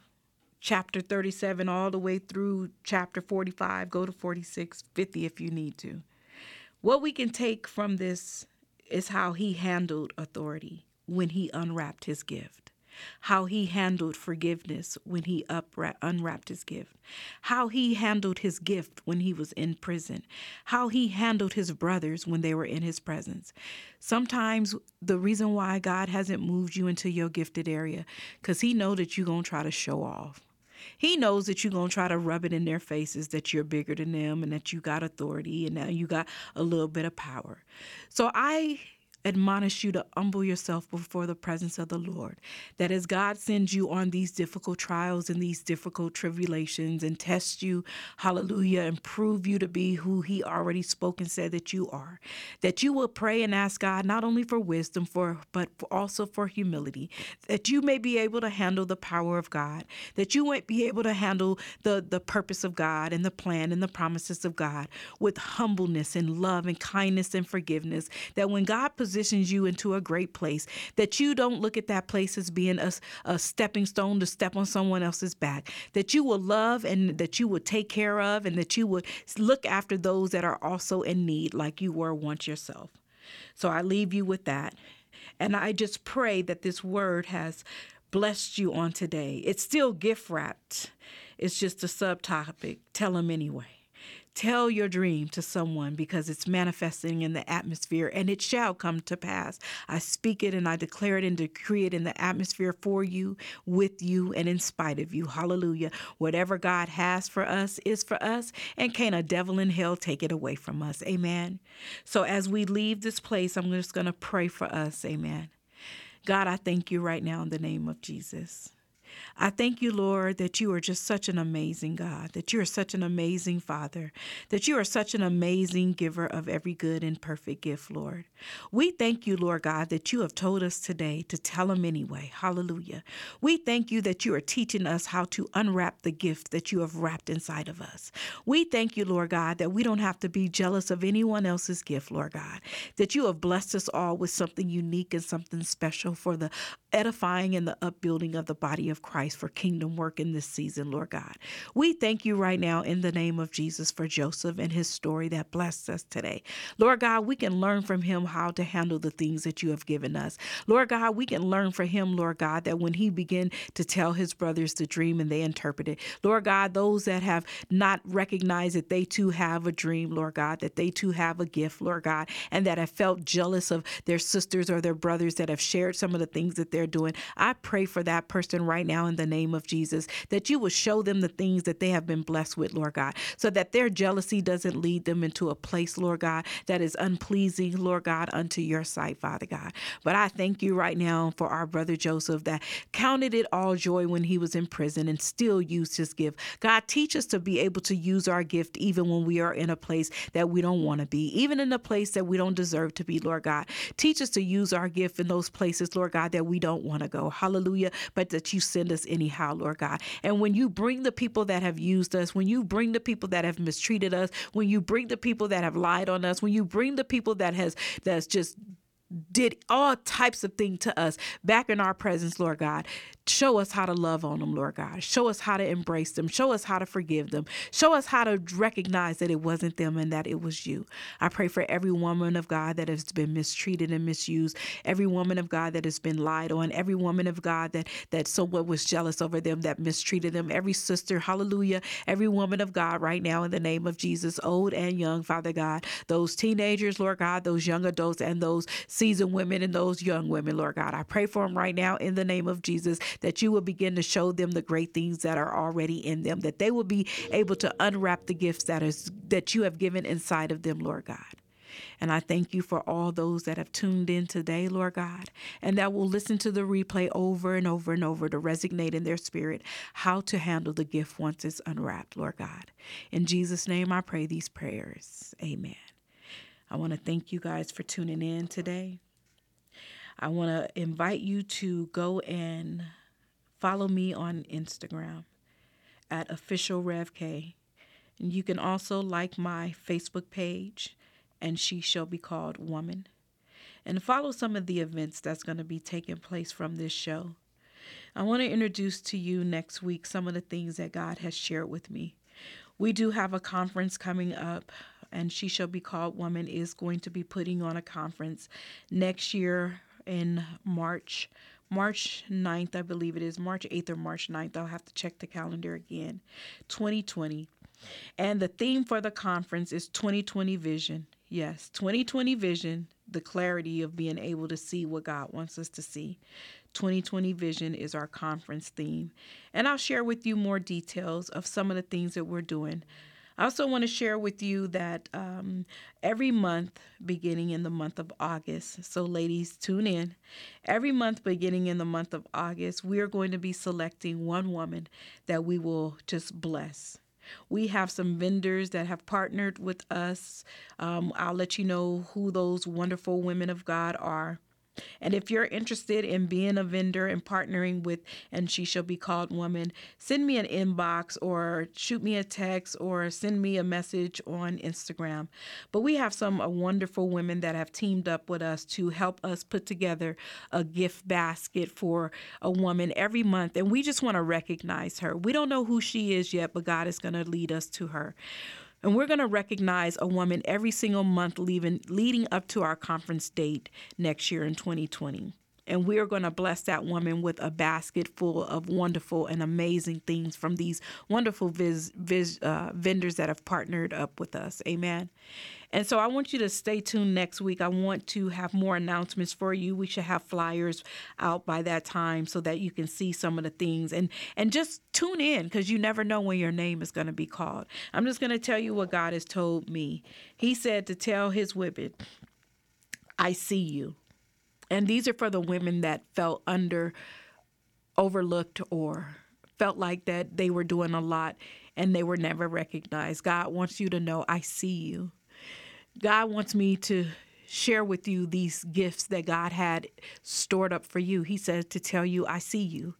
chapter 37 all the way through chapter 45, go to 46, 50 if you need to. What we can take from this is how he handled authority when he unwrapped his gift how he handled forgiveness when he upra- unwrapped his gift, how he handled his gift when he was in prison, how he handled his brothers when they were in his presence. Sometimes the reason why God hasn't moved you into your gifted area cuz he know that you're going to try to show off. He knows that you're going to try to rub it in their faces that you're bigger than them and that you got authority and now you got a little bit of power. So I admonish you to humble yourself before the presence of the Lord. That as God sends you on these difficult trials and these difficult tribulations and test you, hallelujah, and prove you to be who He already spoke and said that you are, that you will pray and ask God not only for wisdom, for but also for humility, that you may be able to handle the power of God, that you might be able to handle the, the purpose of God and the plan and the promises of God with humbleness and love and kindness and forgiveness. That when God positions you into a great place, that you don't look at that place as being a, a stepping stone to step on someone else's back, that you will love and that you will take care of, and that you would look after those that are also in need, like you were once yourself. So I leave you with that. And I just pray that this word has blessed you on today. It's still gift wrapped, it's just a subtopic. Tell them anyway. Tell your dream to someone because it's manifesting in the atmosphere and it shall come to pass. I speak it and I declare it and decree it in the atmosphere for you, with you, and in spite of you. Hallelujah. Whatever God has for us is for us, and can a devil in hell take it away from us? Amen. So as we leave this place, I'm just going to pray for us. Amen. God, I thank you right now in the name of Jesus. I thank you, Lord, that you are just such an amazing God, that you are such an amazing Father, that you are such an amazing giver of every good and perfect gift, Lord. We thank you, Lord God, that you have told us today to tell them anyway. Hallelujah. We thank you that you are teaching us how to unwrap the gift that you have wrapped inside of us. We thank you, Lord God, that we don't have to be jealous of anyone else's gift, Lord God, that you have blessed us all with something unique and something special for the edifying and the upbuilding of the body of Christ for kingdom work in this season, Lord God. We thank you right now in the name of Jesus for Joseph and his story that blessed us today. Lord God, we can learn from him how to handle the things that you have given us. Lord God, we can learn from him, Lord God, that when he began to tell his brothers the dream and they interpreted, it. Lord God, those that have not recognized that they too have a dream, Lord God, that they too have a gift, Lord God, and that have felt jealous of their sisters or their brothers that have shared some of the things that they're doing. I pray for that person right now in the name of Jesus, that you will show them the things that they have been blessed with, Lord God, so that their jealousy doesn't lead them into a place, Lord God, that is unpleasing, Lord God, unto your sight, Father God. But I thank you right now for our brother Joseph that counted it all joy when he was in prison and still used his gift. God, teach us to be able to use our gift even when we are in a place that we don't want to be, even in a place that we don't deserve to be, Lord God. Teach us to use our gift in those places, Lord God, that we don't want to go. Hallelujah. But that you send us anyhow, Lord God. And when you bring the people that have used us, when you bring the people that have mistreated us, when you bring the people that have lied on us, when you bring the people that has that's just did all types of things to us back in our presence, Lord God Show us how to love on them, Lord God. Show us how to embrace them. Show us how to forgive them. Show us how to recognize that it wasn't them and that it was you. I pray for every woman of God that has been mistreated and misused, every woman of God that has been lied on, every woman of God that that someone was jealous over them, that mistreated them, every sister, hallelujah, every woman of God right now in the name of Jesus, old and young, Father God, those teenagers, Lord God, those young adults and those seasoned women and those young women, Lord God. I pray for them right now in the name of Jesus that you will begin to show them the great things that are already in them, that they will be able to unwrap the gifts that is that you have given inside of them, Lord God. And I thank you for all those that have tuned in today, Lord God, and that will listen to the replay over and over and over to resonate in their spirit how to handle the gift once it's unwrapped, Lord God. In Jesus' name, I pray these prayers. Amen. I want to thank you guys for tuning in today. I want to invite you to go and follow me on Instagram at official RevK. And you can also like my Facebook page, and she shall be called Woman. And follow some of the events that's going to be taking place from this show. I want to introduce to you next week some of the things that God has shared with me. We do have a conference coming up, and She Shall Be Called Woman is going to be putting on a conference next year in March. March 9th, I believe it is, March 8th or March 9th. I'll have to check the calendar again. 2020. And the theme for the conference is 2020 Vision. Yes, 2020 Vision, the clarity of being able to see what God wants us to see. 2020 Vision is our conference theme. And I'll share with you more details of some of the things that we're doing. I also want to share with you that um, every month, beginning in the month of August, so ladies, tune in. Every month, beginning in the month of August, we are going to be selecting one woman that we will just bless. We have some vendors that have partnered with us. Um, I'll let you know who those wonderful women of God are. And if you're interested in being a vendor and partnering with And She Shall Be Called Woman, send me an inbox or shoot me a text or send me a message on Instagram. But we have some uh, wonderful women that have teamed up with us to help us put together a gift basket for a woman every month. And we just want to recognize her. We don't know who she is yet, but God is going to lead us to her. And we're going to recognize a woman every single month leaving, leading up to our conference date next year in 2020. And we are going to bless that woman with a basket full of wonderful and amazing things from these wonderful uh, vendors that have partnered up with us. Amen. And so I want you to stay tuned next week. I want to have more announcements for you. We should have flyers out by that time so that you can see some of the things and and just tune in because you never know when your name is going to be called. I'm just going to tell you what God has told me. He said to tell his women, I see you. And these are for the women that felt under overlooked or felt like that they were doing a lot and they were never recognized. God wants you to know I see you. God wants me to share with you these gifts that God had stored up for you. He says to tell you, I see you,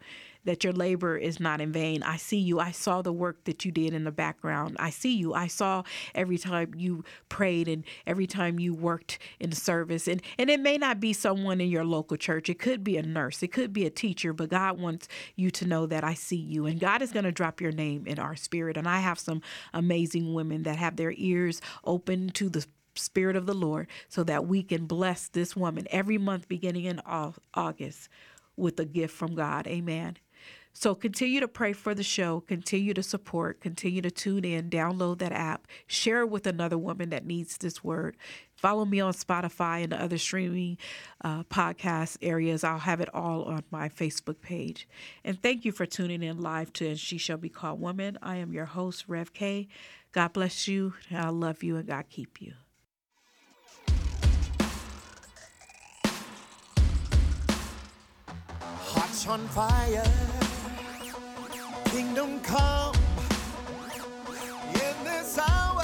that your labor is not in vain. I see you. I saw the work that you did in the background. I see you. I saw every time you prayed and every time you worked in service. And and it may not be someone in your local church. It could be a nurse. It could be a teacher, but God wants you to know that I see you. And God is going to drop your name in our spirit. And I have some amazing women that have their ears open to the Spirit of the Lord so that we can bless this woman every month beginning in August with a gift from God. Amen. So continue to pray for the show, continue to support, continue to tune in, download that app, share it with another woman that needs this word. Follow me on Spotify and the other streaming uh, podcast areas. I'll have it all on my Facebook page. And thank you for tuning in live to And She Shall Be Called Woman. I am your host, Rev K. God bless you. I love you and God keep you. On fire. Kingdom come in this hour.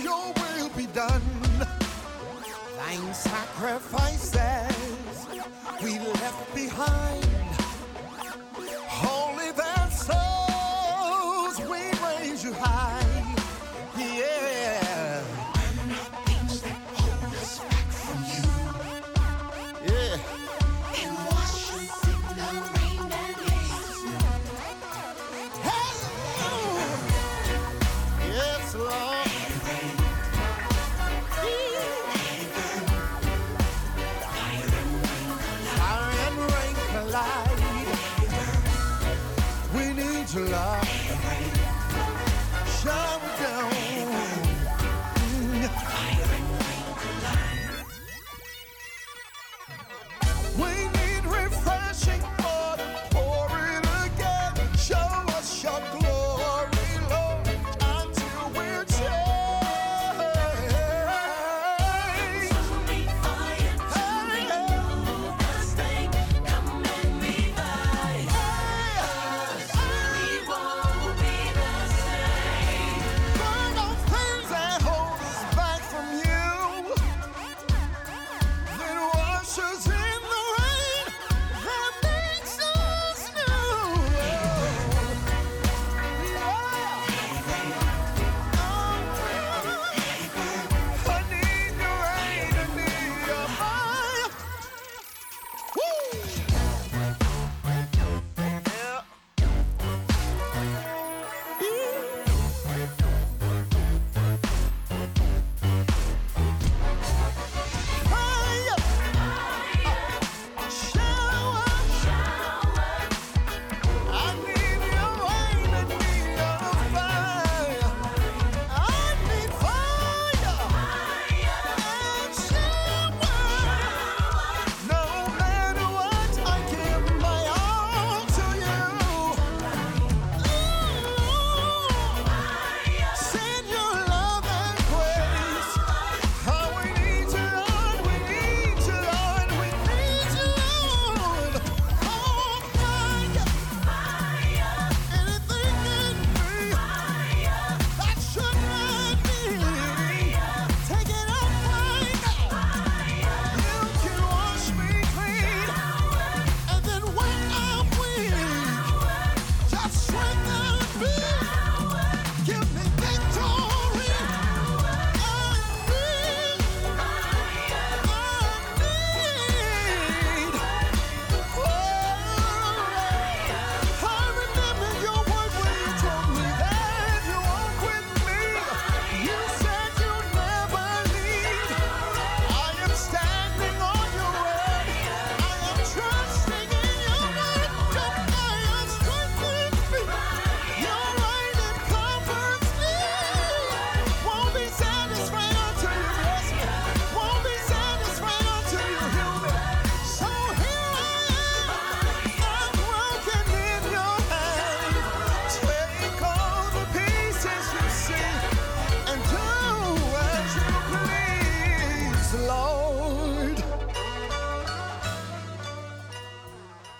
Your will be done. Thine sacrifices we left behind.